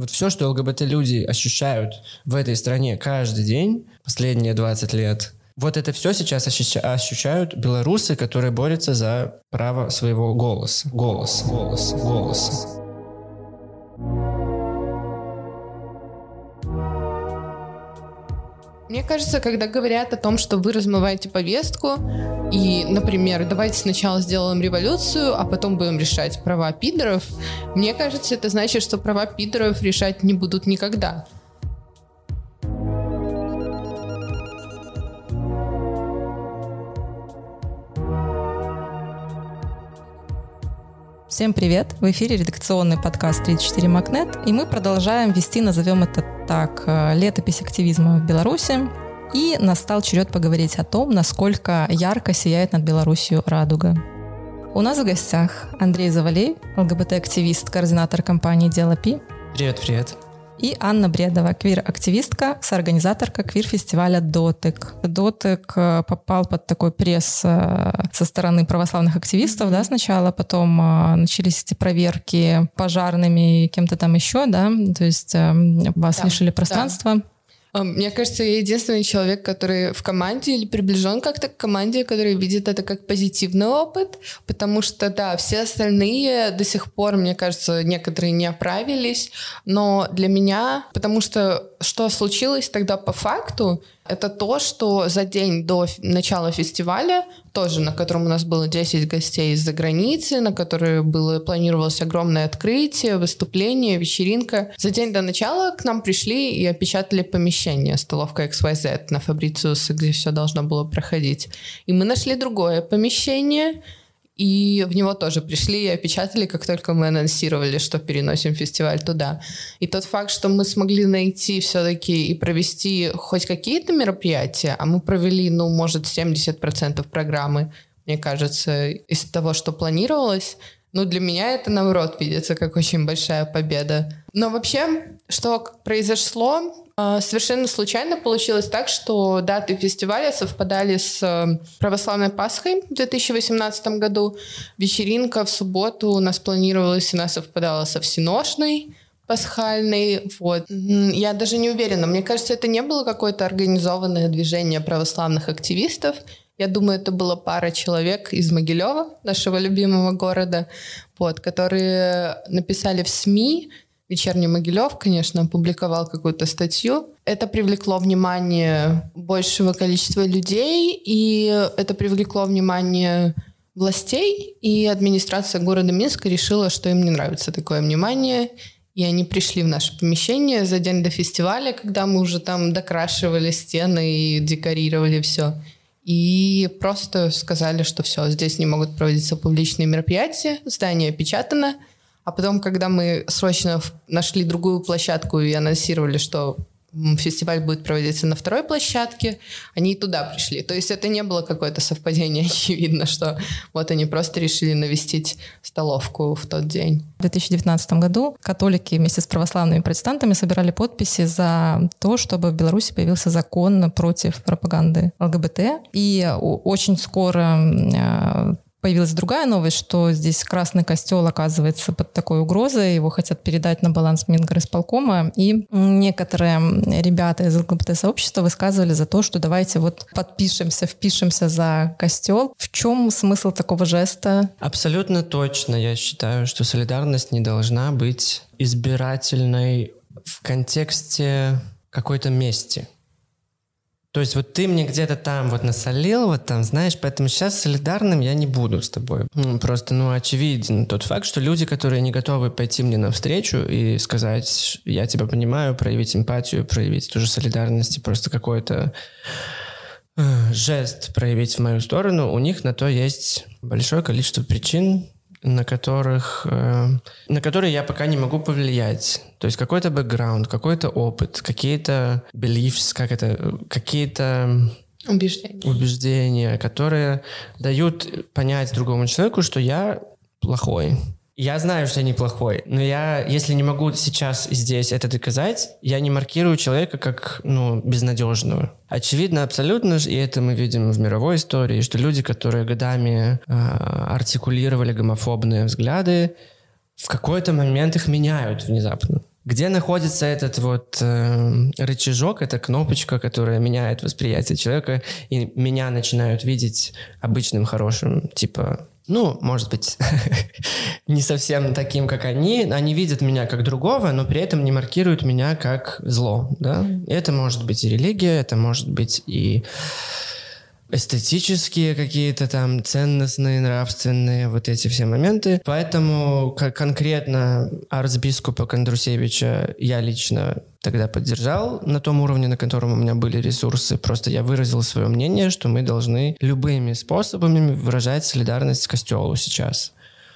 Вот все, что ЛГБТ-люди ощущают в этой стране каждый день, последние 20 лет, вот это все сейчас ощущают белорусы, которые борются за право своего голоса. Голос, голос, голос. Мне кажется, когда говорят о том, что вы размываете повестку, и, например, давайте сначала сделаем революцию, а потом будем решать права пидоров, мне кажется, это значит, что права пидоров решать не будут никогда. Всем привет! В эфире редакционный подкаст 34 Макнет, и мы продолжаем вести, назовем это так, э, летопись активизма в Беларуси. И настал черед поговорить о том, насколько ярко сияет над Беларусью радуга. У нас в гостях Андрей Завалей, ЛГБТ-активист, координатор компании «Дело Пи». Привет, привет и Анна Бредова, квир-активистка, соорганизаторка квир-фестиваля «Дотык». «Дотык» э, попал под такой пресс э, со стороны православных активистов, да, сначала, потом э, начались эти проверки пожарными и кем-то там еще, да, то есть вас да, лишили пространства. Да. Мне кажется, я единственный человек, который в команде или приближен как-то к команде, который видит это как позитивный опыт, потому что, да, все остальные до сих пор, мне кажется, некоторые не оправились, но для меня, потому что что случилось тогда по факту, это то, что за день до начала фестиваля, тоже на котором у нас было 10 гостей из-за границы, на который было, планировалось огромное открытие, выступление, вечеринка. За день до начала к нам пришли и опечатали помещение столовка XYZ на Фабрициуса, где все должно было проходить. И мы нашли другое помещение, и в него тоже пришли и опечатали, как только мы анонсировали, что переносим фестиваль туда. И тот факт, что мы смогли найти все-таки и провести хоть какие-то мероприятия, а мы провели, ну, может, 70% программы, мне кажется, из того, что планировалось, ну, для меня это, наоборот, видится как очень большая победа. Но вообще, что произошло, а, совершенно случайно получилось так, что даты фестиваля совпадали с э, православной Пасхой в 2018 году. Вечеринка в субботу у нас планировалась, она совпадала со всеношной пасхальной. Вот. Я даже не уверена. Мне кажется, это не было какое-то организованное движение православных активистов. Я думаю, это была пара человек из Могилева, нашего любимого города, вот, которые написали в СМИ, Вечерний Могилев, конечно, опубликовал какую-то статью. Это привлекло внимание большего количества людей, и это привлекло внимание властей, и администрация города Минска решила, что им не нравится такое внимание, и они пришли в наше помещение за день до фестиваля, когда мы уже там докрашивали стены и декорировали все. И просто сказали, что все, здесь не могут проводиться публичные мероприятия, здание опечатано – а потом, когда мы срочно нашли другую площадку и анонсировали, что фестиваль будет проводиться на второй площадке, они и туда пришли. То есть это не было какое-то совпадение, очевидно, что вот они просто решили навестить столовку в тот день. В 2019 году католики вместе с православными протестантами собирали подписи за то, чтобы в Беларуси появился закон против пропаганды ЛГБТ. И очень скоро э, появилась другая новость, что здесь Красный Костел оказывается под такой угрозой, его хотят передать на баланс Мингорисполкома, и некоторые ребята из ЛГБТ-сообщества высказывали за то, что давайте вот подпишемся, впишемся за костел. В чем смысл такого жеста? Абсолютно точно. Я считаю, что солидарность не должна быть избирательной в контексте какой-то мести. То есть вот ты мне где-то там вот насолил, вот там, знаешь, поэтому сейчас солидарным я не буду с тобой. Просто, ну, очевиден тот факт, что люди, которые не готовы пойти мне навстречу и сказать, я тебя понимаю, проявить эмпатию, проявить ту же солидарность и просто какой-то э, жест проявить в мою сторону, у них на то есть большое количество причин, на которых, э, на которые я пока не могу повлиять. То есть какой-то бэкграунд, какой-то опыт, какие-то beliefs, как это, какие-то убеждения. убеждения, которые дают понять другому человеку, что я плохой, я знаю, что я неплохой, но я, если не могу сейчас здесь это доказать, я не маркирую человека как, ну, безнадежного. Очевидно абсолютно, и это мы видим в мировой истории, что люди, которые годами э, артикулировали гомофобные взгляды, в какой-то момент их меняют внезапно Где находится этот вот э, рычажок, эта кнопочка, которая меняет восприятие человека, и меня начинают видеть обычным, хорошим, типа, ну, может быть, не совсем таким, как они. Они видят меня как другого, но при этом не маркируют меня как зло, да. Это может быть и религия, это может быть и эстетические какие-то там ценностные, нравственные, вот эти все моменты. Поэтому как конкретно арцбискупа Кондрусевича я лично тогда поддержал на том уровне, на котором у меня были ресурсы. Просто я выразил свое мнение, что мы должны любыми способами выражать солидарность с Костелу сейчас.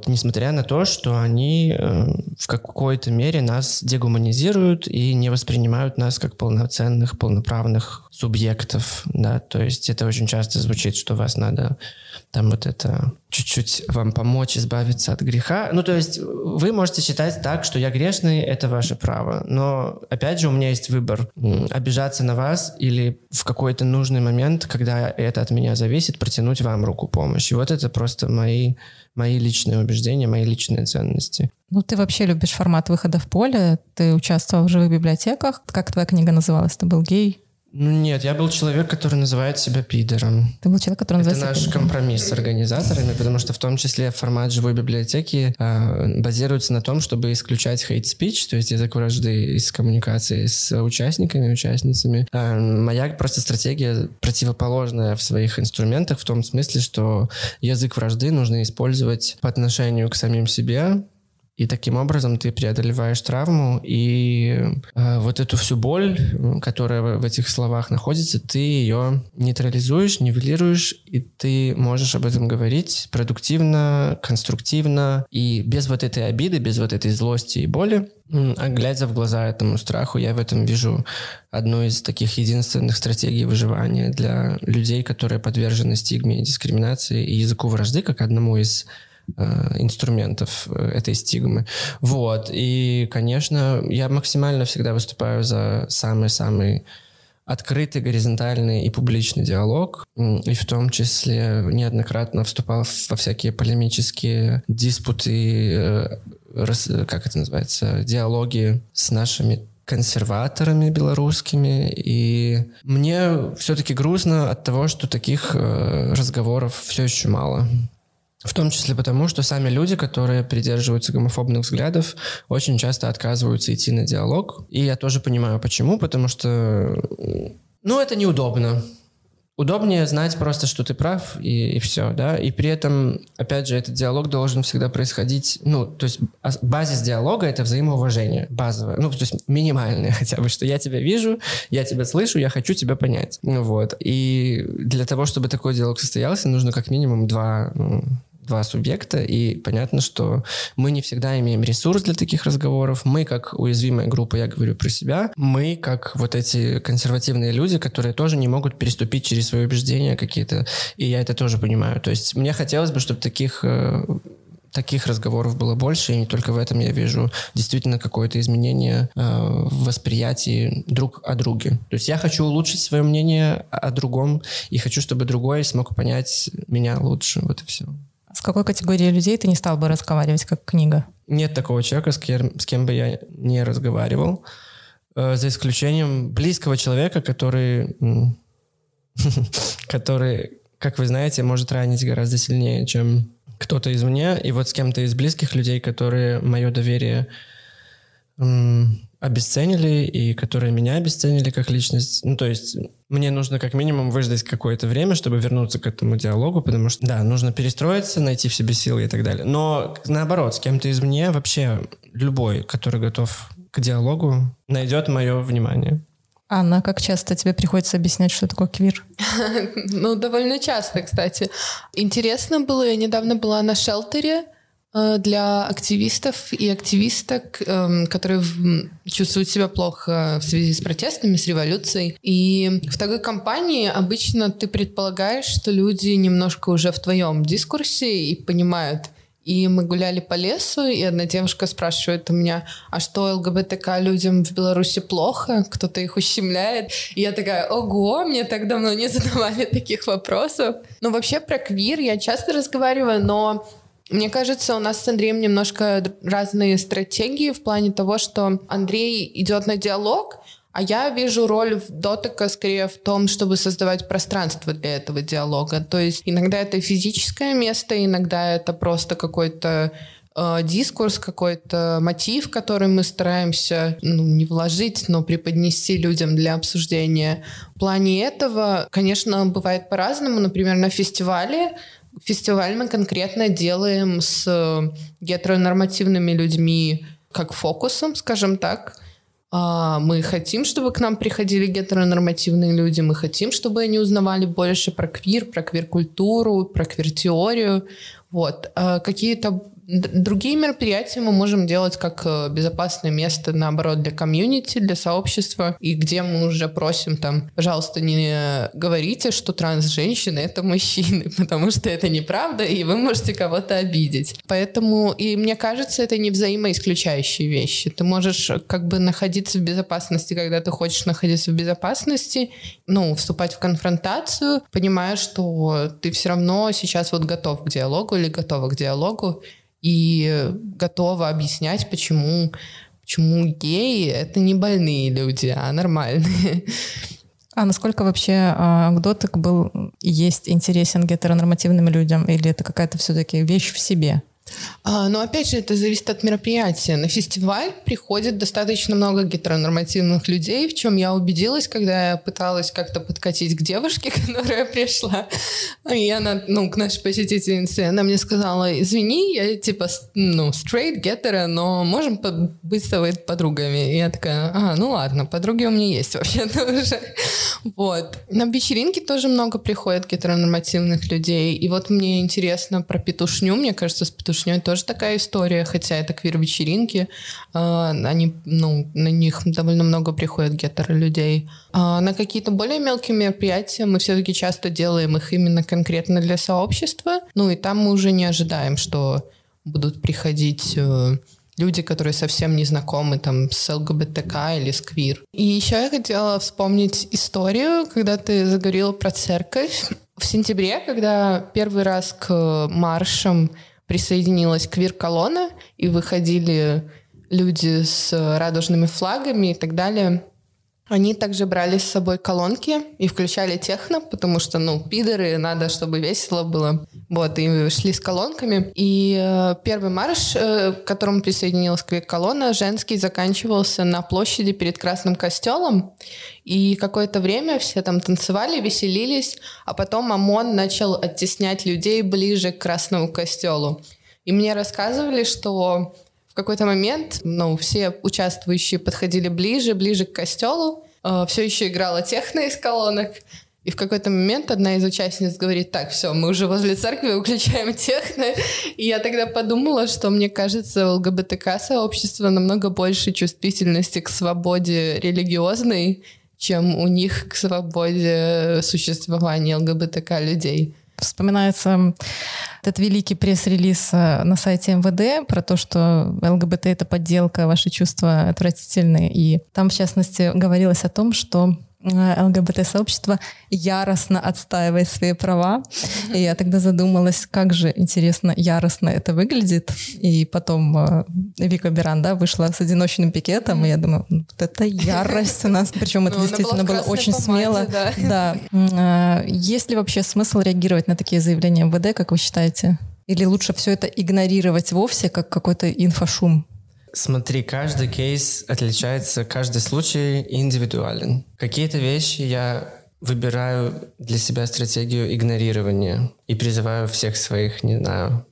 Несмотря на то, что они э, в какой-то мере нас дегуманизируют и не воспринимают нас как полноценных, полноправных субъектов, да, то есть это очень часто звучит, что вас надо там вот это чуть-чуть вам помочь избавиться от греха. Ну, то есть вы можете считать так, что я грешный, это ваше право. Но, опять же, у меня есть выбор обижаться на вас или в какой-то нужный момент, когда это от меня зависит, протянуть вам руку помощи. Вот это просто мои мои личные убеждения, мои личные ценности. Ну, ты вообще любишь формат выхода в поле, ты участвовал в живых библиотеках. Как твоя книга называлась? Ты был гей? Ну, нет, я был человек, который называет себя пидором. Ты был человек, который называет Это себя наш пидором. компромисс с организаторами, потому что в том числе формат живой библиотеки э, базируется на том, чтобы исключать speech, то есть язык вражды из коммуникации с участниками, участницами. Э, моя просто стратегия противоположная в своих инструментах в том смысле, что язык вражды нужно использовать по отношению к самим себе, и таким образом ты преодолеваешь травму, и э, вот эту всю боль, которая в, этих словах находится, ты ее нейтрализуешь, нивелируешь, и ты можешь об этом говорить продуктивно, конструктивно, и без вот этой обиды, без вот этой злости и боли. А глядя в глаза этому страху, я в этом вижу одну из таких единственных стратегий выживания для людей, которые подвержены стигме дискриминации и языку вражды, как одному из инструментов э, этой стигмы. Вот. И, конечно, я максимально всегда выступаю за самый-самый открытый, горизонтальный и публичный диалог, и в том числе неоднократно вступал во всякие полемические диспуты, э, как это называется, диалоги с нашими консерваторами белорусскими, и мне все-таки грустно от того, что таких разговоров все еще мало. В том числе потому, что сами люди, которые придерживаются гомофобных взглядов, очень часто отказываются идти на диалог. И я тоже понимаю, почему. Потому что, ну, это неудобно. Удобнее знать просто, что ты прав, и, и все, да. И при этом, опять же, этот диалог должен всегда происходить, ну, то есть базис диалога — это взаимоуважение базовое, ну, то есть минимальное хотя бы, что я тебя вижу, я тебя слышу, я хочу тебя понять. Вот. И для того, чтобы такой диалог состоялся, нужно как минимум два, ну, два субъекта, и понятно, что мы не всегда имеем ресурс для таких разговоров. Мы, как уязвимая группа, я говорю про себя, мы, как вот эти консервативные люди, которые тоже не могут переступить через свои убеждения какие-то, и я это тоже понимаю. То есть мне хотелось бы, чтобы таких э, таких разговоров было больше, и не только в этом я вижу действительно какое-то изменение э, восприятии друг о друге. То есть я хочу улучшить свое мнение о другом, и хочу, чтобы другой смог понять меня лучше. Вот и все. С какой категорией людей ты не стал бы разговаривать как книга? Нет такого человека, с кем, с кем бы я не разговаривал, э, за исключением близкого человека, который, который, как вы знаете, может ранить гораздо сильнее, чем кто-то извне. И вот с кем-то из близких людей, которые мое доверие обесценили и которые меня обесценили как личность. Ну, то есть мне нужно как минимум выждать какое-то время, чтобы вернуться к этому диалогу, потому что, да, нужно перестроиться, найти в себе силы и так далее. Но наоборот, с кем-то из мне вообще любой, который готов к диалогу, найдет мое внимание. Анна, как часто тебе приходится объяснять, что такое квир? Ну, довольно часто, кстати. Интересно было, я недавно была на шелтере, для активистов и активисток, эм, которые чувствуют себя плохо в связи с протестами, с революцией. И в такой компании обычно ты предполагаешь, что люди немножко уже в твоем дискурсе и понимают, и мы гуляли по лесу, и одна девушка спрашивает у меня, а что ЛГБТК людям в Беларуси плохо? Кто-то их ущемляет? И я такая, ого, мне так давно не задавали таких вопросов. Ну, вообще про квир я часто разговариваю, но Мне кажется, у нас с Андреем немножко разные стратегии в плане того, что Андрей идет на диалог, а я вижу роль дотыка скорее в том, чтобы создавать пространство для этого диалога. То есть иногда это физическое место, иногда это просто какой-то э, дискурс, какой-то мотив, который мы стараемся ну, не вложить, но преподнести людям для обсуждения. В плане этого, конечно, бывает по-разному. Например, на фестивале фестиваль мы конкретно делаем с гетеронормативными людьми как фокусом, скажем так. А, мы хотим, чтобы к нам приходили гетеронормативные люди, мы хотим, чтобы они узнавали больше про квир, про квир-культуру, про квир-теорию. Вот. А какие-то Другие мероприятия мы можем делать как э, безопасное место, наоборот, для комьюнити, для сообщества, и где мы уже просим там, пожалуйста, не говорите, что транс-женщины — это мужчины, потому что это неправда, и вы можете кого-то обидеть. Поэтому, и мне кажется, это не взаимоисключающие вещи. Ты можешь как бы находиться в безопасности, когда ты хочешь находиться в безопасности, ну, вступать в конфронтацию, понимая, что ты все равно сейчас вот готов к диалогу или готова к диалогу, и готова объяснять, почему, почему геи — это не больные люди, а нормальные. А насколько вообще э, анекдотик был есть интересен гетеронормативным людям, или это какая-то все-таки вещь в себе? А, но опять же, это зависит от мероприятия. На фестиваль приходит достаточно много гетеронормативных людей, в чем я убедилась, когда я пыталась как-то подкатить к девушке, которая пришла. И она, ну, к нашей посетительнице, она мне сказала, извини, я типа, ну, straight гетера, но можем быть с тобой подругами. И я такая, а, ну ладно, подруги у меня есть вообще-то уже. Вот. На вечеринке тоже много приходит гетеронормативных людей. И вот мне интересно про петушню. Мне кажется, с петушней тоже такая история, хотя это квир-вечеринки. А, они, ну, на них довольно много приходят гетеро людей. А на какие-то более мелкие мероприятия мы все-таки часто делаем их именно конкретно для сообщества. Ну и там мы уже не ожидаем, что будут приходить э, люди, которые совсем не знакомы там с ЛГБТК или с квир. И еще я хотела вспомнить историю, когда ты заговорила про церковь. В сентябре, когда первый раз к маршам присоединилась квир-колонна, и выходили люди с радужными флагами и так далее, они также брали с собой колонки и включали техно, потому что, ну, пидоры, надо, чтобы весело было. Вот, и шли с колонками. И э, первый марш, э, к которому присоединилась колонна, женский, заканчивался на площади перед Красным костелом. И какое-то время все там танцевали, веселились, а потом ОМОН начал оттеснять людей ближе к Красному костелу. И мне рассказывали, что в какой-то момент, ну, все участвующие подходили ближе, ближе к костелу, э, все еще играла техно из колонок, и в какой-то момент одна из участниц говорит, так, все, мы уже возле церкви выключаем техно. И я тогда подумала, что мне кажется, у ЛГБТК-сообщества намного больше чувствительности к свободе религиозной, чем у них к свободе существования ЛГБТК людей. Вспоминается этот великий пресс-релиз э, на сайте МВД про то, что ЛГБТ — это подделка, ваши чувства отвратительные. И там, в частности, говорилось о том, что Э, ЛГБТ-сообщество яростно отстаивает свои права. И я тогда задумалась, как же интересно, яростно это выглядит. И потом э, Вика Беран, да, вышла с одиночным пикетом, и я думаю, «Ну, вот это ярость у нас. Причем это ну, действительно было очень смело. Да. Э, есть ли вообще смысл реагировать на такие заявления МВД, как вы считаете? Или лучше все это игнорировать вовсе, как какой-то инфошум? Смотри, каждый кейс отличается, каждый случай индивидуален. Какие-то вещи я выбираю для себя стратегию игнорирования и призываю всех своих, не знаю,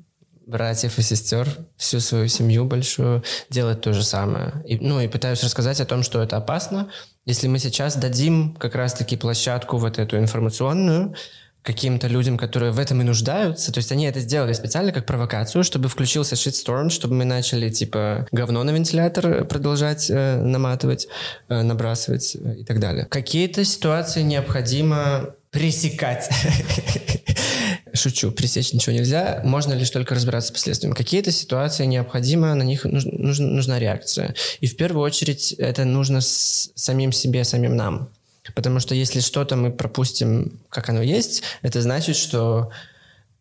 братьев и сестер, всю свою семью большую делать то же самое. И, ну и пытаюсь рассказать о том, что это опасно. Если мы сейчас дадим как раз-таки площадку вот эту информационную, каким-то людям, которые в этом и нуждаются. То есть они это сделали специально как провокацию, чтобы включился shitstorm, чтобы мы начали типа говно на вентилятор продолжать э, наматывать, э, набрасывать э, и так далее. Какие-то ситуации необходимо пресекать. Шучу, пресечь ничего нельзя, можно лишь только разбираться с последствиями. Какие-то ситуации необходимо, на них нужна, нужна реакция. И в первую очередь это нужно с самим себе, самим нам. Потому что если что-то мы пропустим, как оно есть, это значит, что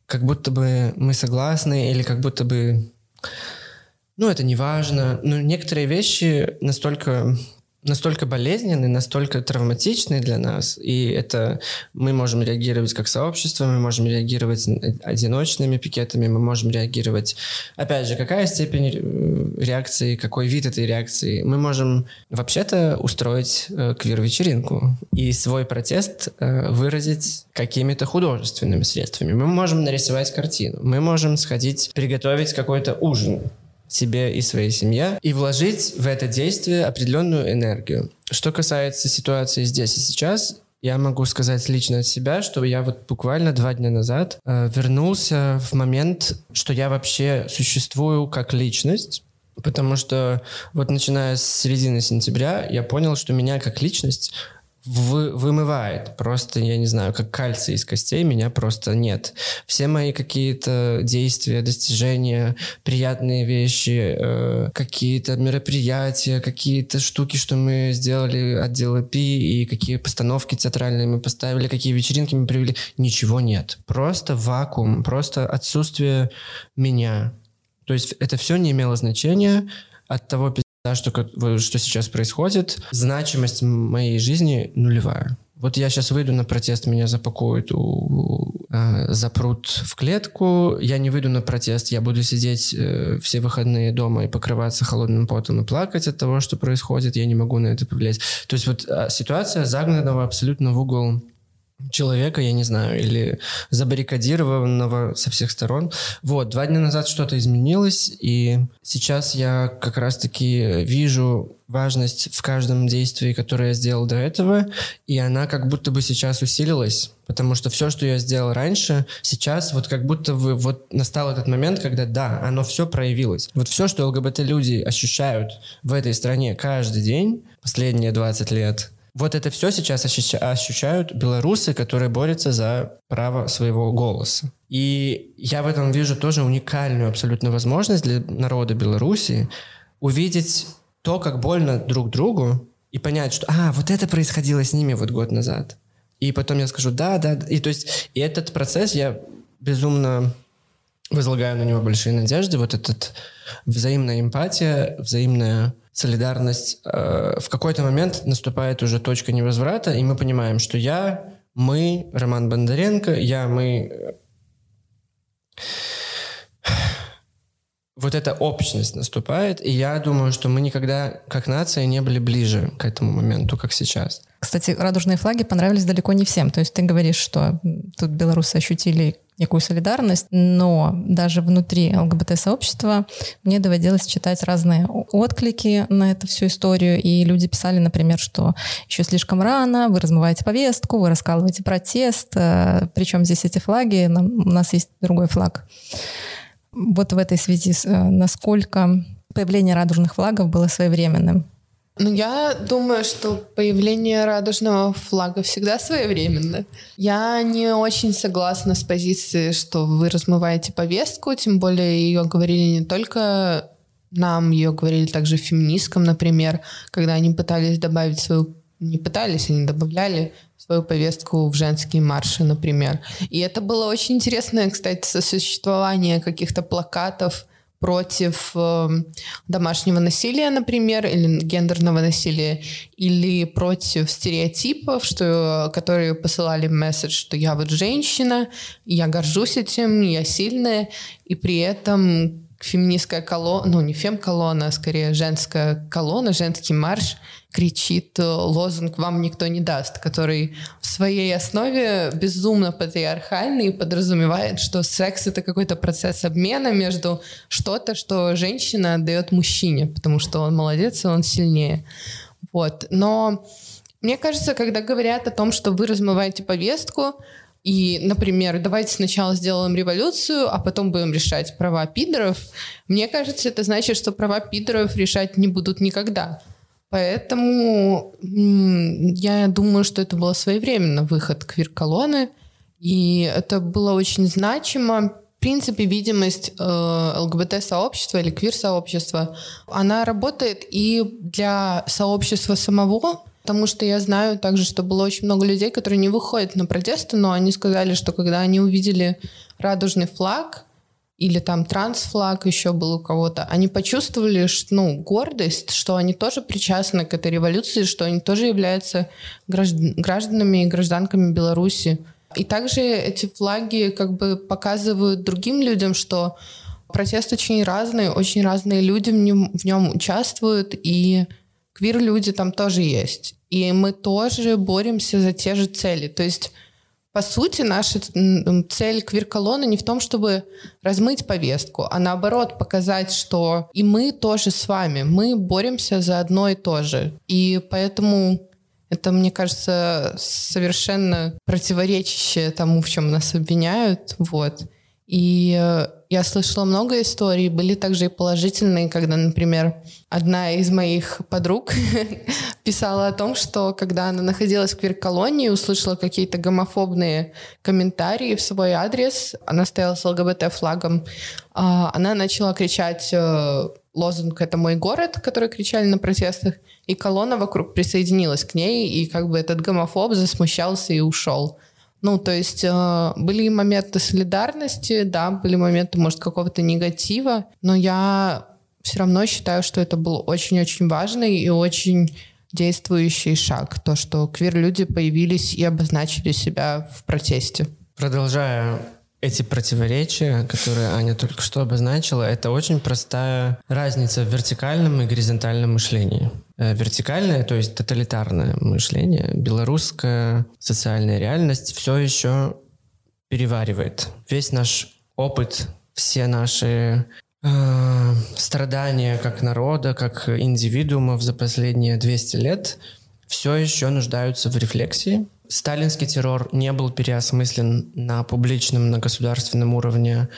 как будто бы мы согласны или как будто бы, ну, это не важно. Но некоторые вещи настолько настолько болезненный, настолько травматичный для нас, и это мы можем реагировать как сообщество, мы можем реагировать одиночными пикетами, мы можем реагировать, опять же, какая степень э, реакции, какой вид этой реакции. Мы можем вообще-то устроить э, квир-вечеринку и свой протест э, выразить какими-то художественными средствами. Мы можем нарисовать картину, мы можем сходить приготовить какой-то ужин, себе и своей семье и вложить в это действие определенную энергию. Что касается ситуации здесь и сейчас, я могу сказать лично от себя, что я вот буквально два дня назад э, вернулся в момент, что я вообще существую как личность, потому что вот начиная с середины сентября я понял, что меня как личность вы, вымывает. Просто, я не знаю, как кальций из костей, меня просто нет. Все мои какие-то действия, достижения, приятные вещи, э, какие-то мероприятия, какие-то штуки, что мы сделали отдел ПИ, и какие постановки театральные мы поставили, какие вечеринки мы привели, ничего нет. Просто вакуум, просто отсутствие меня. То есть это все не имело значения от того да, что, что сейчас происходит, значимость моей жизни нулевая. Вот я сейчас выйду на протест, меня запакуют, у, э, запрут в клетку. Я не выйду на протест, я буду сидеть э, все выходные дома и покрываться холодным потом и плакать от того, что происходит. Я не могу на это повлиять. То есть вот э, ситуация загнанного абсолютно в угол человека, я не знаю, или забаррикадированного со всех сторон. Вот, два дня назад что-то изменилось, и сейчас я как раз-таки вижу важность в каждом действии, которое я сделал до этого, и она как будто бы сейчас усилилась, потому что все, что я сделал раньше, сейчас вот как будто бы вот настал этот момент, когда да, оно все проявилось. Вот все, что ЛГБТ-люди ощущают в этой стране каждый день, последние 20 лет, вот это все сейчас ощущают белорусы, которые борются за право своего голоса. И я в этом вижу тоже уникальную абсолютно возможность для народа Беларуси увидеть то, как больно друг другу, и понять, что, а, вот это происходило с ними вот год назад. И потом я скажу, да, да, и то есть, и этот процесс я безумно возлагаю на него большие надежды, вот этот взаимная эмпатия, взаимная солидарность, э, в какой-то момент наступает уже точка невозврата, и мы понимаем, что я, мы, Роман Бондаренко, я, мы... Вот эта общность наступает, и я думаю, что мы никогда, как нация, не были ближе к этому моменту, как сейчас. Кстати, радужные флаги понравились далеко не всем. То есть ты говоришь, что тут белорусы ощутили некую солидарность, но даже внутри ЛГБТ-сообщества мне доводилось читать разные отклики на эту всю историю, и люди писали, например, что еще слишком рано, вы размываете повестку, вы раскалываете протест, э, причем здесь эти флаги, у нас есть другой флаг. Вот в этой связи, э, насколько появление радужных флагов было своевременным? Ну, я думаю, что появление радужного флага всегда своевременно. Я не очень согласна с позицией, что вы размываете повестку, тем более ее говорили не только нам, ее говорили также феминисткам, например, когда они пытались добавить свою... Не пытались, они добавляли свою повестку в женские марши, например. И это было очень интересное, кстати, сосуществование каких-то плакатов, против э, домашнего насилия, например, или гендерного насилия, или против стереотипов, что, которые посылали месседж, что я вот женщина, я горжусь этим, я сильная, и при этом феминистская колонна, ну не фем-колонна, а скорее женская колонна, женский марш кричит э, лозунг «Вам никто не даст», который в своей основе безумно патриархальный и подразумевает, что секс — это какой-то процесс обмена между что-то, что женщина отдает мужчине, потому что он молодец и он сильнее. Вот. Но мне кажется, когда говорят о том, что вы размываете повестку, и, например, давайте сначала сделаем революцию, а потом будем решать права пидоров. Мне кажется, это значит, что права пидоров решать не будут никогда. Поэтому я думаю, что это было своевременно выход квир-колонны, и это было очень значимо. В принципе, видимость э, ЛГБТ-сообщества или квир-сообщества, она работает и для сообщества самого, Потому что я знаю также, что было очень много людей, которые не выходят на протесты, но они сказали, что когда они увидели радужный флаг, или там трансфлаг еще был у кого-то, они почувствовали что, ну, гордость, что они тоже причастны к этой революции, что они тоже являются гражданами и гражданками Беларуси. И также эти флаги как бы показывают другим людям, что протест очень разный, очень разные люди в нем, в нем участвуют, и квир-люди там тоже есть. И мы тоже боремся за те же цели. То есть по сути, наша цель квир-колонны не в том, чтобы размыть повестку, а наоборот показать, что и мы тоже с вами, мы боремся за одно и то же. И поэтому это, мне кажется, совершенно противоречащее тому, в чем нас обвиняют. Вот. И э, я слышала много историй, были также и положительные, когда, например, одна из моих подруг писала о том, что когда она находилась в квир-колонии, услышала какие-то гомофобные комментарии в свой адрес, она стояла с ЛГБТ-флагом, а, она начала кричать э, лозунг «Это мой город», который кричали на протестах, и колонна вокруг присоединилась к ней, и как бы этот гомофоб засмущался и ушел. Ну, то есть э, были моменты солидарности, да, были моменты, может, какого-то негатива, но я все равно считаю, что это был очень-очень важный и очень действующий шаг. То, что квир-люди появились и обозначили себя в протесте. Продолжая эти противоречия, которые Аня только что обозначила, это очень простая разница в вертикальном и горизонтальном мышлении. Э, вертикальное, то есть тоталитарное мышление, белорусская социальная реальность все еще переваривает. Весь наш опыт, все наши э, страдания как народа, как индивидуумов за последние 200 лет все еще нуждаются в рефлексии, сталинский террор не был переосмыслен на публичном, на государственном уровне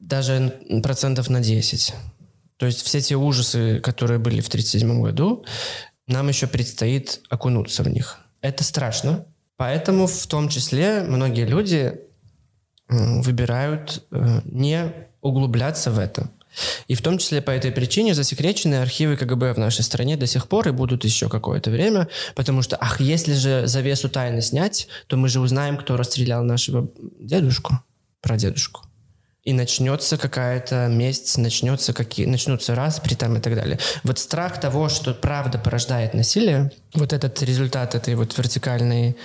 даже процентов на 10. То есть все те ужасы, которые были в 1937 году, нам еще предстоит окунуться в них. Это страшно. Поэтому в том числе многие люди выбирают э, не углубляться в это. И в том числе по этой причине засекречены архивы КГБ в нашей стране до сих пор и будут еще какое-то время, потому что, ах, если же завесу тайны снять, то мы же узнаем, кто расстрелял нашего дедушку, прадедушку. И начнется какая-то месть, начнется какие, начнутся распри там и так далее. Вот страх того, что правда порождает насилие, вот этот результат этой вот вертикальной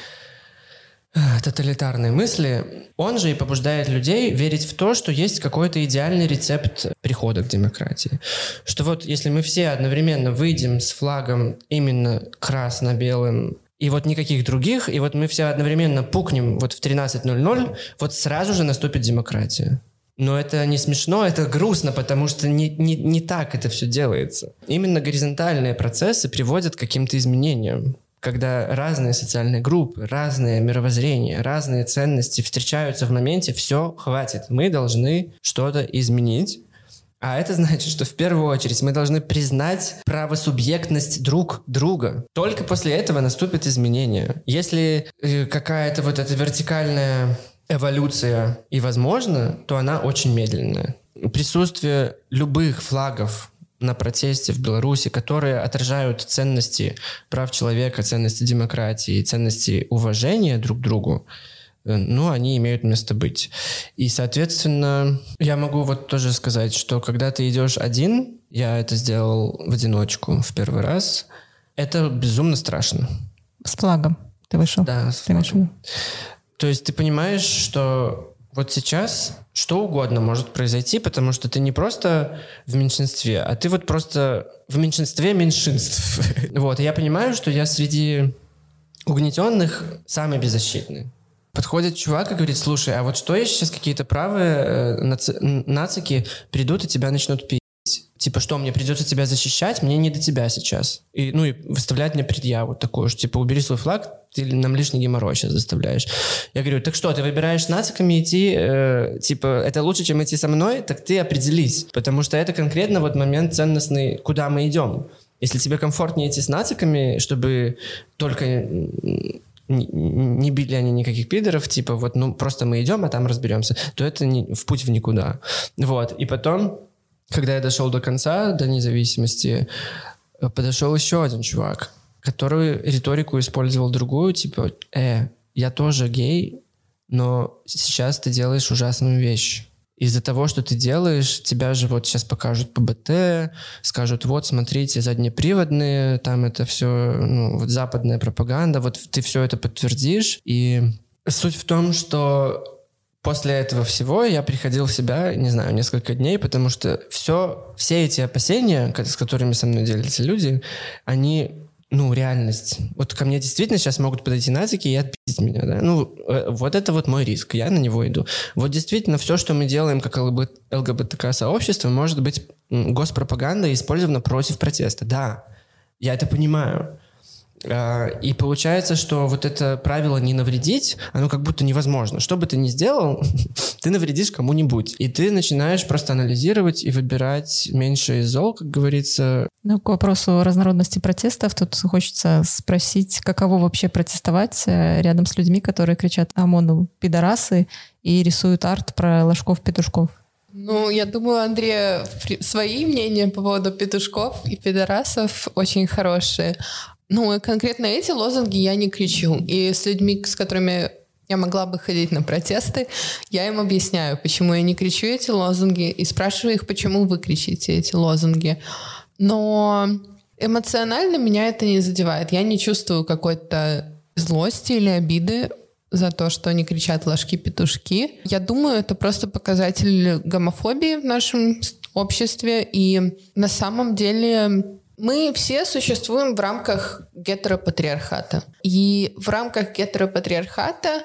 тоталитарной мысли, он же и побуждает людей верить в то, что есть какой-то идеальный рецепт прихода к демократии. Что вот если мы все одновременно выйдем с флагом именно красно-белым, и вот никаких других, и вот мы все одновременно пукнем вот в 13.00, вот сразу же наступит демократия. Но это не смешно, это грустно, потому что не, не, не так это все делается. Именно горизонтальные процессы приводят к каким-то изменениям когда разные социальные группы, разные мировоззрения, разные ценности встречаются в моменте, все, хватит, мы должны что-то изменить. А это значит, что в первую очередь мы должны признать правосубъектность друг друга. Только после этого наступит изменение. Если э, какая-то вот эта вертикальная эволюция и возможна, то она очень медленная. Присутствие любых флагов на протесте в Беларуси, которые отражают ценности прав человека, ценности демократии, ценности уважения друг к другу, э, ну, они имеют место быть. И, соответственно, я могу вот тоже сказать, что когда ты идешь один, я это сделал в одиночку в первый раз, это безумно страшно. С флагом ты вышел? Да, с флагом. Ты вышел. То есть ты понимаешь, что вот сейчас что угодно может произойти, потому что ты не просто в меньшинстве, а ты вот просто в меньшинстве меньшинств. вот, я понимаю, что я среди угнетенных самый беззащитный. Подходит чувак и говорит, слушай, а вот что если сейчас какие-то правые э, наци- нацики придут и тебя начнут пить? Типа, что, мне придется тебя защищать? Мне не до тебя сейчас. И, ну, и выставлять мне предъяву такую, что, типа, убери свой флаг, ты нам лишний геморрой сейчас заставляешь. Я говорю, так что, ты выбираешь нациками идти, э, типа, это лучше, чем идти со мной? Так ты определись. Потому что это конкретно вот момент ценностный, куда мы идем. Если тебе комфортнее идти с нациками, чтобы только не били они никаких пидоров, типа вот, ну, просто мы идем, а там разберемся, то это не, в путь в никуда. Вот, и потом когда я дошел до конца, до независимости, подошел еще один чувак, который риторику использовал другую, типа, э, я тоже гей, но сейчас ты делаешь ужасную вещь. Из-за того, что ты делаешь, тебя же вот сейчас покажут ПБТ, скажут, вот, смотрите, заднеприводные, там это все, ну, вот западная пропаганда, вот ты все это подтвердишь. И суть в том, что после этого всего я приходил в себя, не знаю, несколько дней, потому что все, все эти опасения, с которыми со мной делятся люди, они ну, реальность. Вот ко мне действительно сейчас могут подойти назики и отпиздить меня, да? Ну, э, вот это вот мой риск, я на него иду. Вот действительно все, что мы делаем как ЛГБТК-сообщество, может быть госпропаганда использована против протеста. Да, я это понимаю. А, и получается, что вот это правило не навредить, оно как будто невозможно. Что бы ты ни сделал, ты навредишь кому-нибудь. И ты начинаешь просто анализировать и выбирать меньше из зол, как говорится. Ну, к вопросу разнородности протестов, тут хочется спросить, каково вообще протестовать э, рядом с людьми, которые кричат ОМОНу «пидорасы» и рисуют арт про ложков-петушков? Ну, я думаю, Андрей, свои мнения по поводу петушков и пидорасов очень хорошие. Ну, конкретно эти лозунги я не кричу. И с людьми, с которыми я могла бы ходить на протесты, я им объясняю, почему я не кричу эти лозунги, и спрашиваю их, почему вы кричите эти лозунги. Но эмоционально меня это не задевает. Я не чувствую какой-то злости или обиды за то, что они кричат ложки-петушки. Я думаю, это просто показатель гомофобии в нашем обществе. И на самом деле мы все существуем в рамках гетеропатриархата. И в рамках гетеропатриархата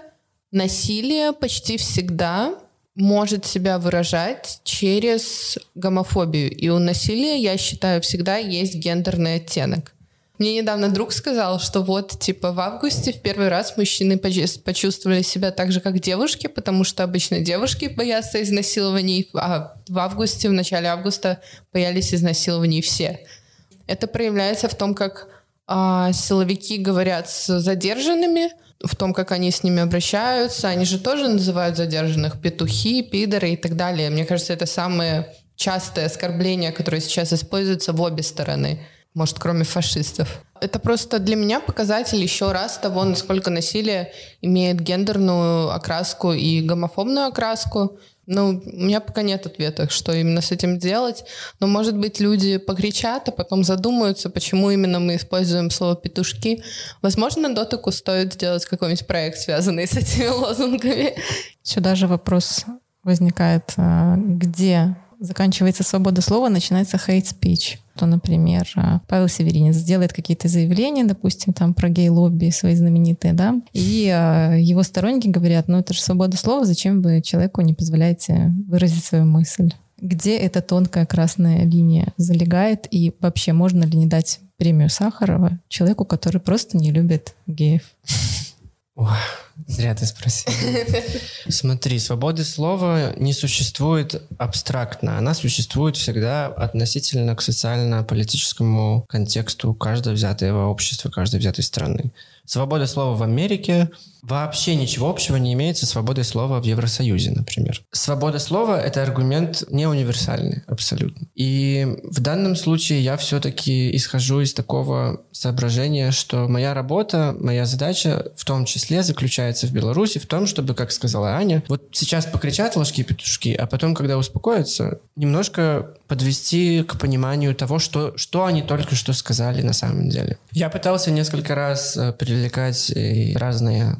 насилие почти всегда может себя выражать через гомофобию. И у насилия, я считаю, всегда есть гендерный оттенок. Мне недавно друг сказал, что вот, типа, в августе в первый раз мужчины почувствовали себя так же, как девушки, потому что обычно девушки боятся изнасилований, а в августе, в начале августа боялись изнасилований все. Это проявляется в том, как а, силовики говорят с задержанными, в том, как они с ними обращаются. Они же тоже называют задержанных петухи, пидоры и так далее. Мне кажется, это самые частые оскорбления, которые сейчас используются в обе стороны. Может, кроме фашистов. Это просто для меня показатель еще раз того, насколько насилие имеет гендерную окраску и гомофобную окраску. Ну, у меня пока нет ответа, что именно с этим делать. Но, может быть, люди покричат, а потом задумаются, почему именно мы используем слово «петушки». Возможно, Дотыку стоит сделать какой-нибудь проект, связанный с этими лозунгами. Сюда же вопрос возникает, а, где заканчивается свобода слова, начинается hate speech. То, например, а, Павел Северинец сделает какие-то заявления, допустим, там про гей-лобби свои знаменитые, да, и э, его сторонники говорят, ну это же свобода слова, зачем вы человеку не позволяете выразить свою мысль? Где эта тонкая красная линия залегает, и вообще можно ли не дать премию Сахарова человеку, который просто не любит геев? Ой, зря ты спросил. Смотри, свободы слова не существует абстрактно. Она существует всегда относительно к социально-политическому контексту каждого взятого общества, каждой взятой страны. Свобода слова в Америке вообще ничего общего не имеет со свободой слова в Евросоюзе, например. Свобода слова — это аргумент не универсальный абсолютно. И в данном случае я все-таки исхожу из такого соображения, что моя работа, моя задача в том числе заключается в Беларуси в том, чтобы, как сказала Аня, вот сейчас покричат ложки-петушки, а потом, когда успокоятся, немножко подвести к пониманию того, что, что они только что сказали на самом деле. Я пытался несколько раз э, привлекать разные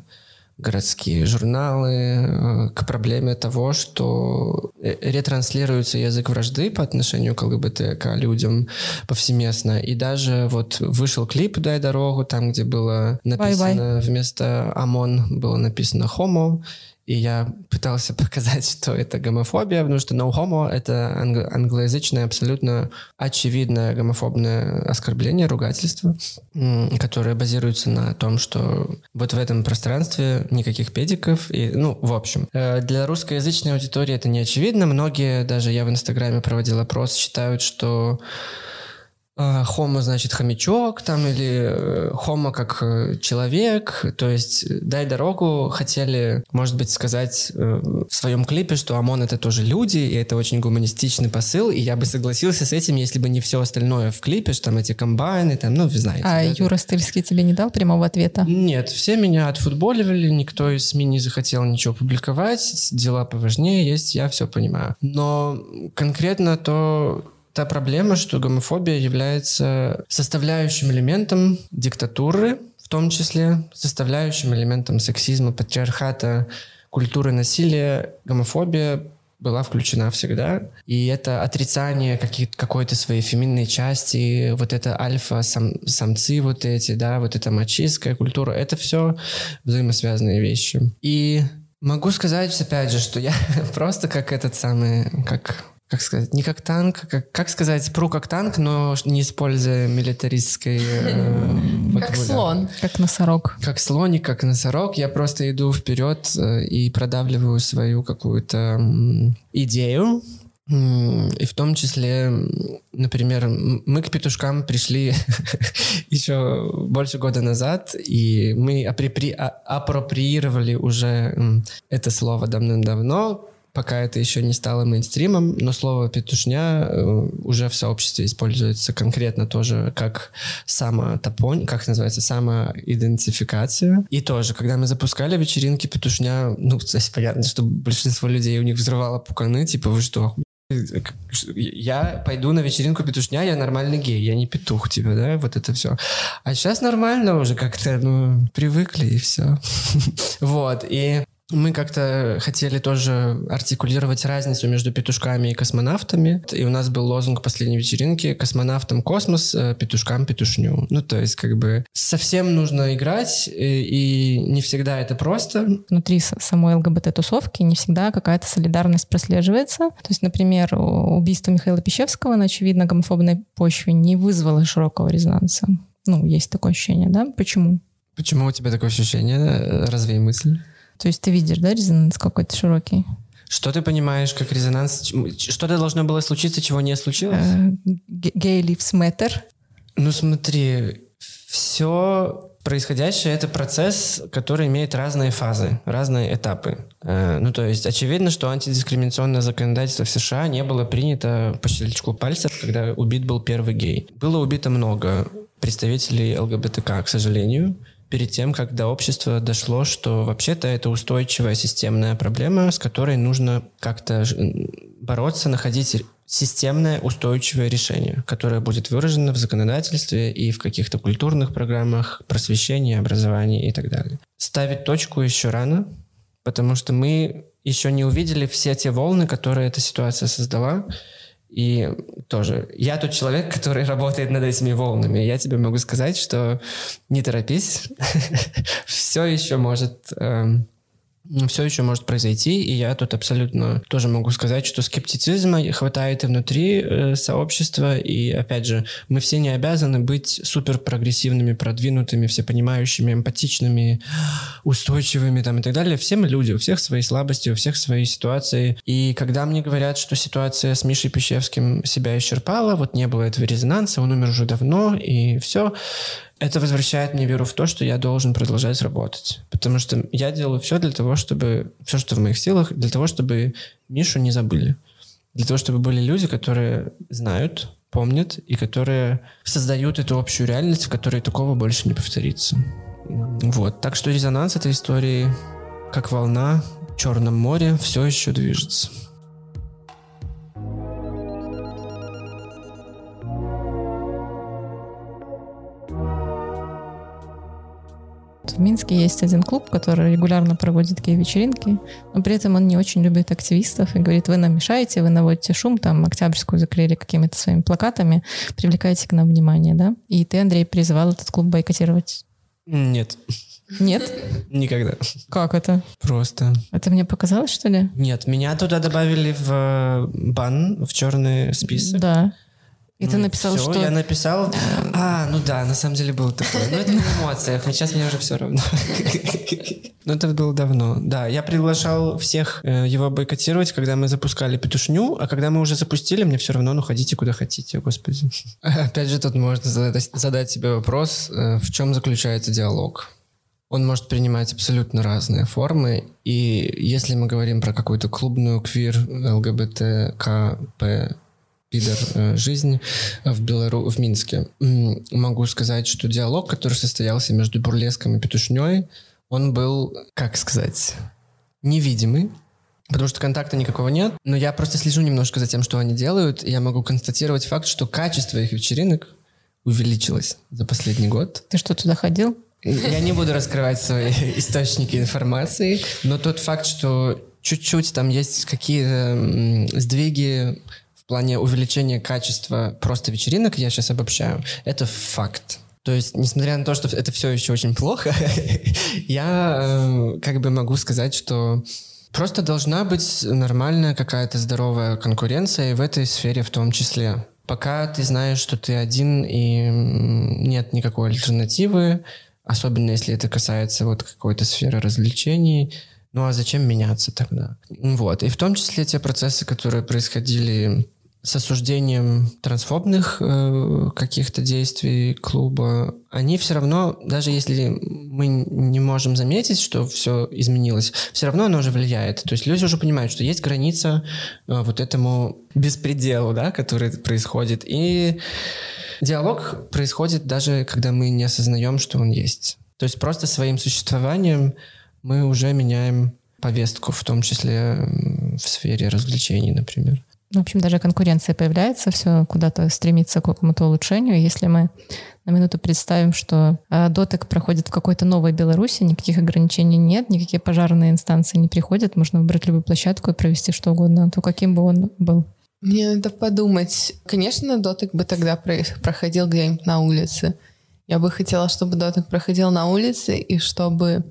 городские журналы э, к проблеме того, что э, ретранслируется язык вражды по отношению к ЛГБТК людям повсеместно. И даже вот вышел клип «Дай дорогу», там, где было написано Bye -bye. вместо «ОМОН» было написано «Homo», и я пытался показать, что это гомофобия, потому что no homo — это анг- англоязычное, абсолютно очевидное гомофобное оскорбление, ругательство, которое базируется на том, что вот в этом пространстве никаких педиков. И, ну, в общем, э, для русскоязычной аудитории это не очевидно. Многие, даже я в Инстаграме проводил опрос, считают, что хомо значит хомячок там или э, хомо как э, человек, то есть дай дорогу хотели, может быть, сказать э, в своем клипе, что ОМОН это тоже люди, и это очень гуманистичный посыл, и я бы согласился с этим, если бы не все остальное в клипе, что там эти комбайны, там, ну, вы знаете. А да, Юра Стыльский тебе не дал прямого ответа? Нет, все меня отфутболивали, никто из СМИ не захотел ничего публиковать, дела поважнее есть, я все понимаю. Но конкретно то та проблема, что гомофобия является составляющим элементом диктатуры, в том числе составляющим элементом сексизма, патриархата, культуры насилия. Гомофобия была включена всегда. И это отрицание какой-то своей феминной части, вот это альфа-самцы вот эти, да, вот эта мачистская культура, это все взаимосвязанные вещи. И могу сказать, опять же, что я просто как этот самый, как как сказать, не как танк, как, как сказать, пру как танк, но не используя милитаристской... Э, как слон. Как носорог. Как слоник, как носорог. Я просто иду вперед э, и продавливаю свою какую-то идею, и в том числе, например, мы к петушкам пришли еще больше года назад, и мы. А, апроприировали уже это слово давным-давно, пока это еще не стало мейнстримом, но слово «петушня» э, уже в сообществе используется конкретно тоже как самотопонь, как называется, самоидентификация. И тоже, когда мы запускали вечеринки «Петушня», ну, кстати, понятно, что большинство людей у них взрывало пуканы, типа, вы что, я пойду на вечеринку петушня, я нормальный гей, я не петух, типа, да, вот это все. А сейчас нормально уже как-то, ну, привыкли и все. Вот, и мы как-то хотели тоже артикулировать разницу между петушками и космонавтами. И у нас был лозунг последней вечеринки «Космонавтам космос, э, петушкам петушню». Ну, то есть, как бы, совсем нужно играть, и, э, и не всегда это просто. Внутри самой ЛГБТ-тусовки не всегда какая-то солидарность прослеживается. То есть, например, убийство Михаила Пищевского на, очевидно, гомофобной почве не вызвало широкого резонанса. Ну, есть такое ощущение, да? Почему? Почему у тебя такое ощущение? Развей мысль. То есть ты видишь, да, резонанс какой-то широкий? Что ты понимаешь как резонанс? Что-то должно было случиться, чего не случилось? Gay lives matter. Ну смотри, все происходящее — это процесс, который имеет разные фазы, разные этапы. Э, ну, то есть очевидно, что антидискриминационное законодательство в США не было принято по щелчку пальцев, когда убит был первый гей. Было убито много представителей ЛГБТК, к сожалению перед тем, как до общества дошло, что вообще-то это устойчивая системная проблема, с которой нужно как-то бороться, находить системное устойчивое решение, которое будет выражено в законодательстве и в каких-то культурных программах просвещения, образования и так далее. Ставить точку еще рано, потому что мы еще не увидели все те волны, которые эта ситуация создала, и тоже, я тот человек, который работает над этими волнами. Я тебе могу сказать, что не торопись, все еще может эм, все еще может произойти, и я тут абсолютно тоже могу сказать, что скептицизма хватает и внутри э, сообщества, и, опять же, мы все не обязаны быть супер прогрессивными, продвинутыми, всепонимающими, эмпатичными, устойчивыми там и так далее. Все мы люди, у всех свои слабости, у всех свои ситуации, и когда мне говорят, что ситуация с Мишей Пещевским себя исчерпала, вот не было этого резонанса, он умер уже давно, и все, это возвращает мне веру в то, что я должен продолжать работать. Потому что я делаю все для того, чтобы... Все, что в моих силах, для того, чтобы Мишу не забыли. Для того, чтобы были люди, которые знают, помнят и которые создают эту общую реальность, в которой такого больше не повторится. Вот. Так что резонанс этой истории, как волна в Черном море, все еще движется. В Минске есть один клуб, который регулярно проводит такие вечеринки, но при этом он не очень любит активистов и говорит, вы нам мешаете, вы наводите шум, там Октябрьскую заклеили какими-то своими плакатами, привлекаете к нам внимание, да? И ты, Андрей, призывал этот клуб бойкотировать? Нет. Нет? Никогда. Как это? Просто. Это мне показалось, что ли? Нет, меня туда добавили в бан, в черный список. Да. И ты Ну, написал, всё, что... я написал... А, ну да, на самом деле было такое. Но это на эмоциях, но сейчас мне уже все равно. Но это было давно. Да, я приглашал всех э, его бойкотировать, когда мы запускали петушню, а когда мы уже запустили, мне все равно, ну, ходите куда хотите, господи. Опять же, тут можно задать, задать себе вопрос, э, в чем заключается диалог. Он может принимать абсолютно разные формы, и если мы говорим про какую-то клубную квир, ЛГБТ, КП, пидор э, жизнь в Белару... в Минске. Могу сказать, что диалог, который состоялся между Бурлеском и Петушней, он был, как сказать, невидимый, потому что контакта никакого нет, но я просто слежу немножко за тем, что они делают, и я могу констатировать факт, что качество их вечеринок увеличилось за последний год. Ты что, туда ходил? Я не буду раскрывать свои источники информации, но тот факт, что чуть-чуть там есть какие-то сдвиги плане увеличения качества просто вечеринок, я сейчас обобщаю, это факт. То есть, несмотря на то, что это все еще очень плохо, я э, как бы могу сказать, что просто должна быть нормальная какая-то здоровая конкуренция и в этой сфере в том числе. Пока ты знаешь, что ты один и нет никакой альтернативы, особенно если это касается вот какой-то сферы развлечений, ну а зачем меняться тогда? Вот. И в том числе те процессы, которые происходили с осуждением трансфобных э, каких-то действий клуба, они все равно, даже если мы не можем заметить, что все изменилось, все равно оно уже влияет. То есть люди уже понимают, что есть граница э, вот этому беспределу, да, который происходит. И диалог происходит даже, когда мы не осознаем, что он есть. То есть просто своим существованием мы уже меняем повестку, в том числе в сфере развлечений, например. Ну, В общем, даже конкуренция появляется, все куда-то стремится к какому-то улучшению. Если мы на минуту представим, что э, дотек проходит в какой-то новой Беларуси, никаких ограничений нет, никакие пожарные инстанции не приходят, можно выбрать любую площадку и провести что угодно, то каким бы он был. Мне надо подумать. Конечно, дотик бы тогда про- проходил где-нибудь на улице. Я бы хотела, чтобы дотик проходил на улице, и чтобы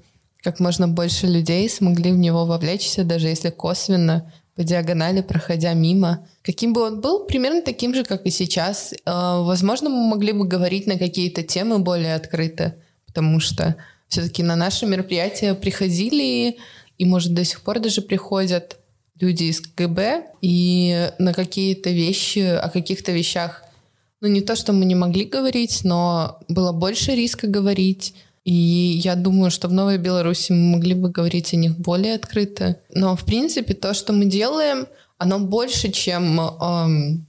как можно больше людей смогли в него вовлечься, даже если косвенно, по диагонали, проходя мимо. Каким бы он был, примерно таким же, как и сейчас. Э, Возможно, мы могли бы говорить на какие-то темы более открыто, потому что все-таки на наши мероприятия приходили, и, может, до сих пор даже приходят люди из КГБ, и на какие-то вещи, о каких-то вещах, ну, не то, что мы не могли говорить, но было больше риска говорить. И я думаю, что в Новой Беларуси мы могли бы говорить о них более открыто. Но, в принципе, то, что мы делаем, оно больше, чем эм,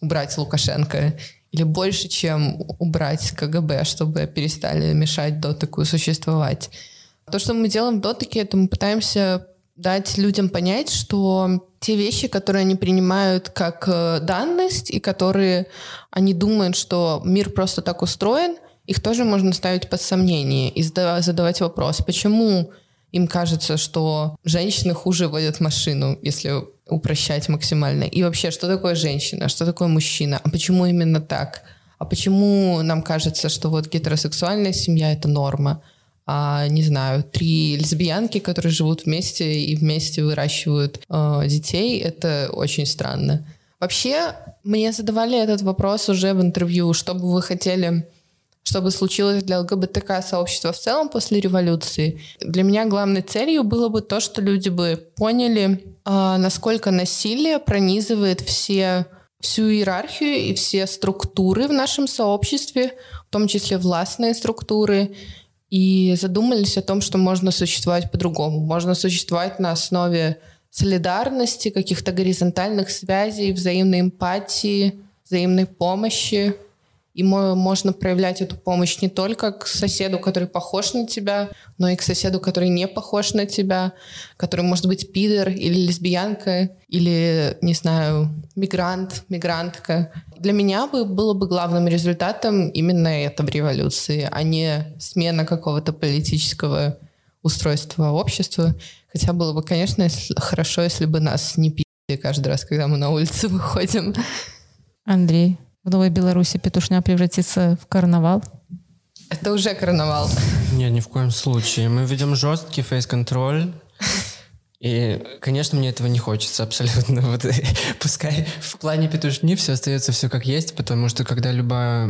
убрать Лукашенко или больше, чем убрать КГБ, чтобы перестали мешать дотыку существовать. То, что мы делаем в дотыке, это мы пытаемся дать людям понять, что те вещи, которые они принимают как э, данность и которые они думают, что мир просто так устроен, их тоже можно ставить под сомнение и зада- задавать вопрос, почему им кажется, что женщины хуже водят машину, если упрощать максимально. И вообще, что такое женщина, что такое мужчина, а почему именно так? А почему нам кажется, что вот гетеросексуальная семья — это норма? а, не знаю, три лесбиянки, которые живут вместе и вместе выращивают э, детей, это очень странно. Вообще, мне задавали этот вопрос уже в интервью, что бы вы хотели, чтобы случилось для ЛГБТК-сообщества в целом после революции. Для меня главной целью было бы то, что люди бы поняли, э, насколько насилие пронизывает все всю иерархию и все структуры в нашем сообществе, в том числе властные структуры, и задумались о том, что можно существовать по-другому. Можно существовать на основе солидарности, каких-то горизонтальных связей, взаимной эмпатии, взаимной помощи. И мо- можно проявлять эту помощь не только к соседу, который похож на тебя, но и к соседу, который не похож на тебя, который может быть пидор или лесбиянка, или, не знаю, мигрант, мигрантка. Для меня бы было бы главным результатом именно это в революции, а не смена какого-то политического устройства общества. Хотя было бы, конечно, хорошо, если бы нас не пи***ли каждый раз, когда мы на улице выходим. Андрей, в Новой Беларуси петушня превратится в карнавал? Это уже карнавал. Нет, ни в коем случае. Мы ведем жесткий фейс-контроль. И, конечно, мне этого не хочется абсолютно. Вот, пускай в плане петушни все остается все как есть, потому что когда любая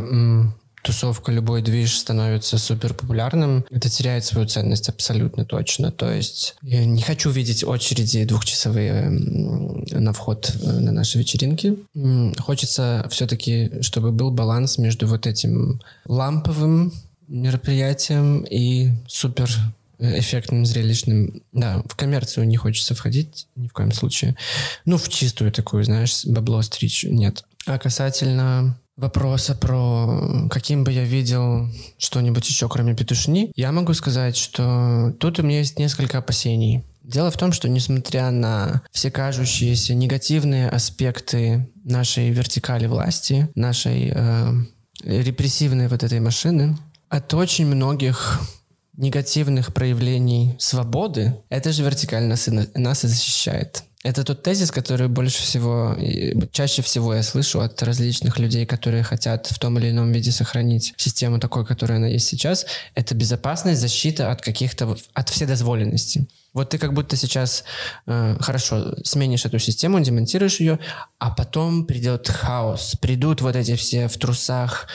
тусовка, любой движ становится супер популярным, это теряет свою ценность абсолютно точно. То есть я не хочу видеть очереди двухчасовые на вход э, на наши вечеринки. Хочется все-таки, чтобы был баланс между вот этим ламповым мероприятием и супер эффектным, зрелищным. Да, в коммерцию не хочется входить ни в коем случае. Ну, в чистую такую, знаешь, бабло стричь нет. А касательно вопроса про каким бы я видел что-нибудь еще, кроме петушни, я могу сказать, что тут у меня есть несколько опасений. Дело в том, что несмотря на все кажущиеся негативные аспекты нашей вертикали власти, нашей э, репрессивной вот этой машины, от очень многих негативных проявлений свободы, это же вертикально нас и защищает. Это тот тезис, который больше всего, чаще всего я слышу от различных людей, которые хотят в том или ином виде сохранить систему такой, которая она есть сейчас. Это безопасность, защита от каких-то, от вседозволенности. Вот ты как будто сейчас э, хорошо сменишь эту систему, демонтируешь ее, а потом придет хаос. Придут вот эти все в трусах,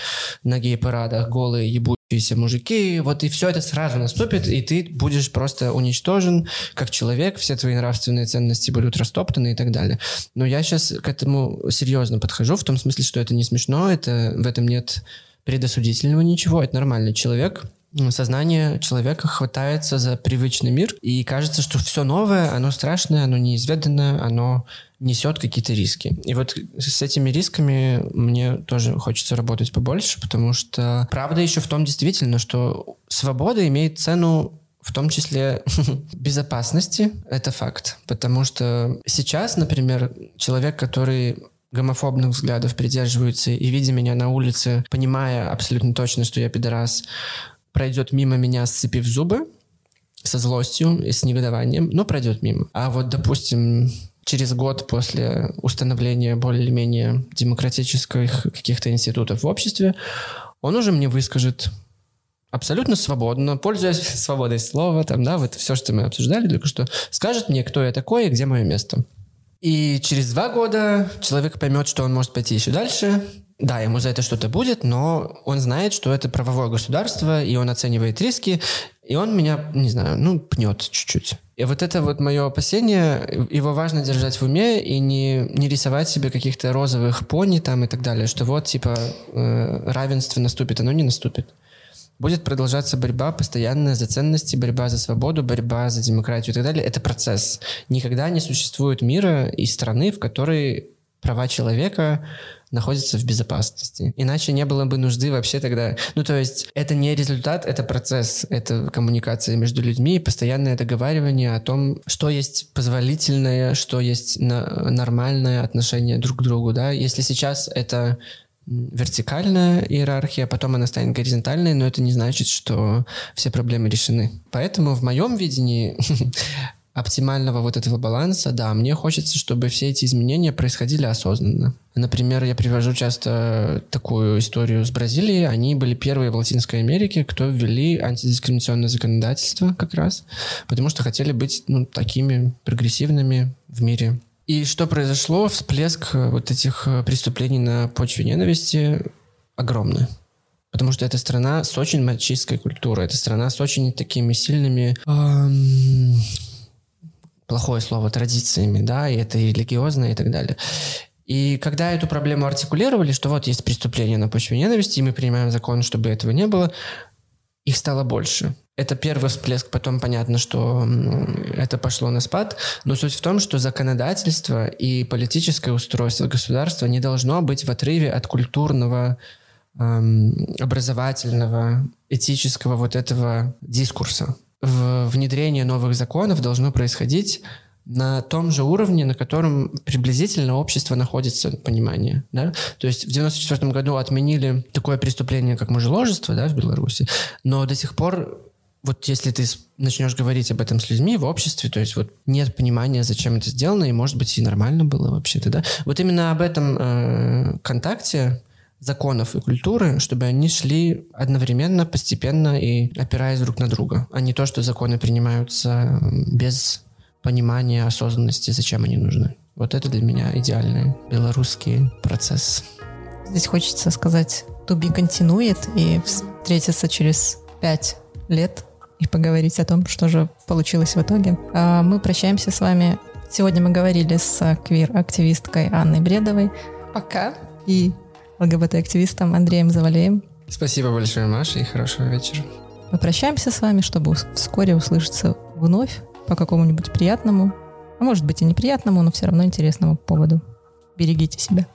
на гей-парадах, голые, ебучиеся мужики. Вот и все это сразу наступит, и ты будешь просто уничтожен как человек, все твои нравственные ценности будут растоптаны и так далее. Но я сейчас к этому серьезно подхожу, в том смысле, что это не смешно, это, в этом нет предосудительного ничего, это нормальный человек, сознание человека хватается за привычный мир, и кажется, что все новое, оно страшное, оно неизведанное, оно несет какие-то риски. И вот с этими рисками мне тоже хочется работать побольше, потому что правда еще в том действительно, что свобода имеет цену в том числе безопасности, это факт. Потому что сейчас, например, человек, который гомофобных взглядов придерживается и, видя меня на улице, понимая абсолютно точно, что я пидорас, пройдет мимо меня, сцепив зубы, со злостью и с негодованием, но пройдет мимо. А вот, допустим, через год после установления более-менее демократических каких-то институтов в обществе, он уже мне выскажет абсолютно свободно, пользуясь свободой слова, там, да, вот все, что мы обсуждали только что, скажет мне, кто я такой и где мое место. И через два года человек поймет, что он может пойти еще дальше, да, ему за это что-то будет, но он знает, что это правовое государство, и он оценивает риски, и он меня, не знаю, ну, пнет чуть-чуть. И вот это вот мое опасение, его важно держать в уме и не, не рисовать себе каких-то розовых пони там и так далее, что вот, типа, э, равенство наступит, оно не наступит. Будет продолжаться борьба постоянная за ценности, борьба за свободу, борьба за демократию и так далее. Это процесс. Никогда не существует мира и страны, в которой права человека находится в безопасности. Иначе не было бы нужды вообще тогда... Ну, то есть это не результат, это процесс, это коммуникация между людьми, постоянное договаривание о том, что есть позволительное, что есть на нормальное отношение друг к другу, да. Если сейчас это вертикальная иерархия, потом она станет горизонтальной, но это не значит, что все проблемы решены. Поэтому в моем видении оптимального вот этого баланса, да, мне хочется, чтобы все эти изменения происходили осознанно. Например, я привожу часто такую историю с Бразилией. Они были первые в Латинской Америке, кто ввели антидискриминационное законодательство как раз, потому что хотели быть ну, такими прогрессивными в мире. И что произошло? Всплеск вот этих преступлений на почве ненависти огромный. Потому что это страна с очень мачистской культурой, это страна с очень такими сильными эм, плохое слово, традициями, да, и это и религиозное и так далее. И когда эту проблему артикулировали, что вот есть преступление на почве ненависти, и мы принимаем закон, чтобы этого не было, их стало больше. Это первый всплеск, потом понятно, что это пошло на спад, но суть в том, что законодательство и политическое устройство государства не должно быть в отрыве от культурного, эм, образовательного, этического вот этого дискурса внедрение новых законов должно происходить на том же уровне, на котором приблизительно общество находится, понимание. Да? То есть в 94 году отменили такое преступление, как мужеложество да, в Беларуси, но до сих пор вот если ты начнешь говорить об этом с людьми в обществе, то есть вот нет понимания, зачем это сделано, и может быть и нормально было вообще-то, да. Вот именно об этом э, контакте законов и культуры, чтобы они шли одновременно, постепенно и опираясь друг на друга, а не то, что законы принимаются без понимания, осознанности, зачем они нужны. Вот это для меня идеальный белорусский процесс. Здесь хочется сказать to be continued и встретиться через пять лет и поговорить о том, что же получилось в итоге. А мы прощаемся с вами. Сегодня мы говорили с квир-активисткой Анной Бредовой. Пока. И ЛГБТ-активистом Андреем Завалеем. Спасибо большое, Маша, и хорошего вечера. Мы прощаемся с вами, чтобы вскоре услышаться вновь по какому-нибудь приятному, а может быть и неприятному, но все равно интересному поводу. Берегите себя.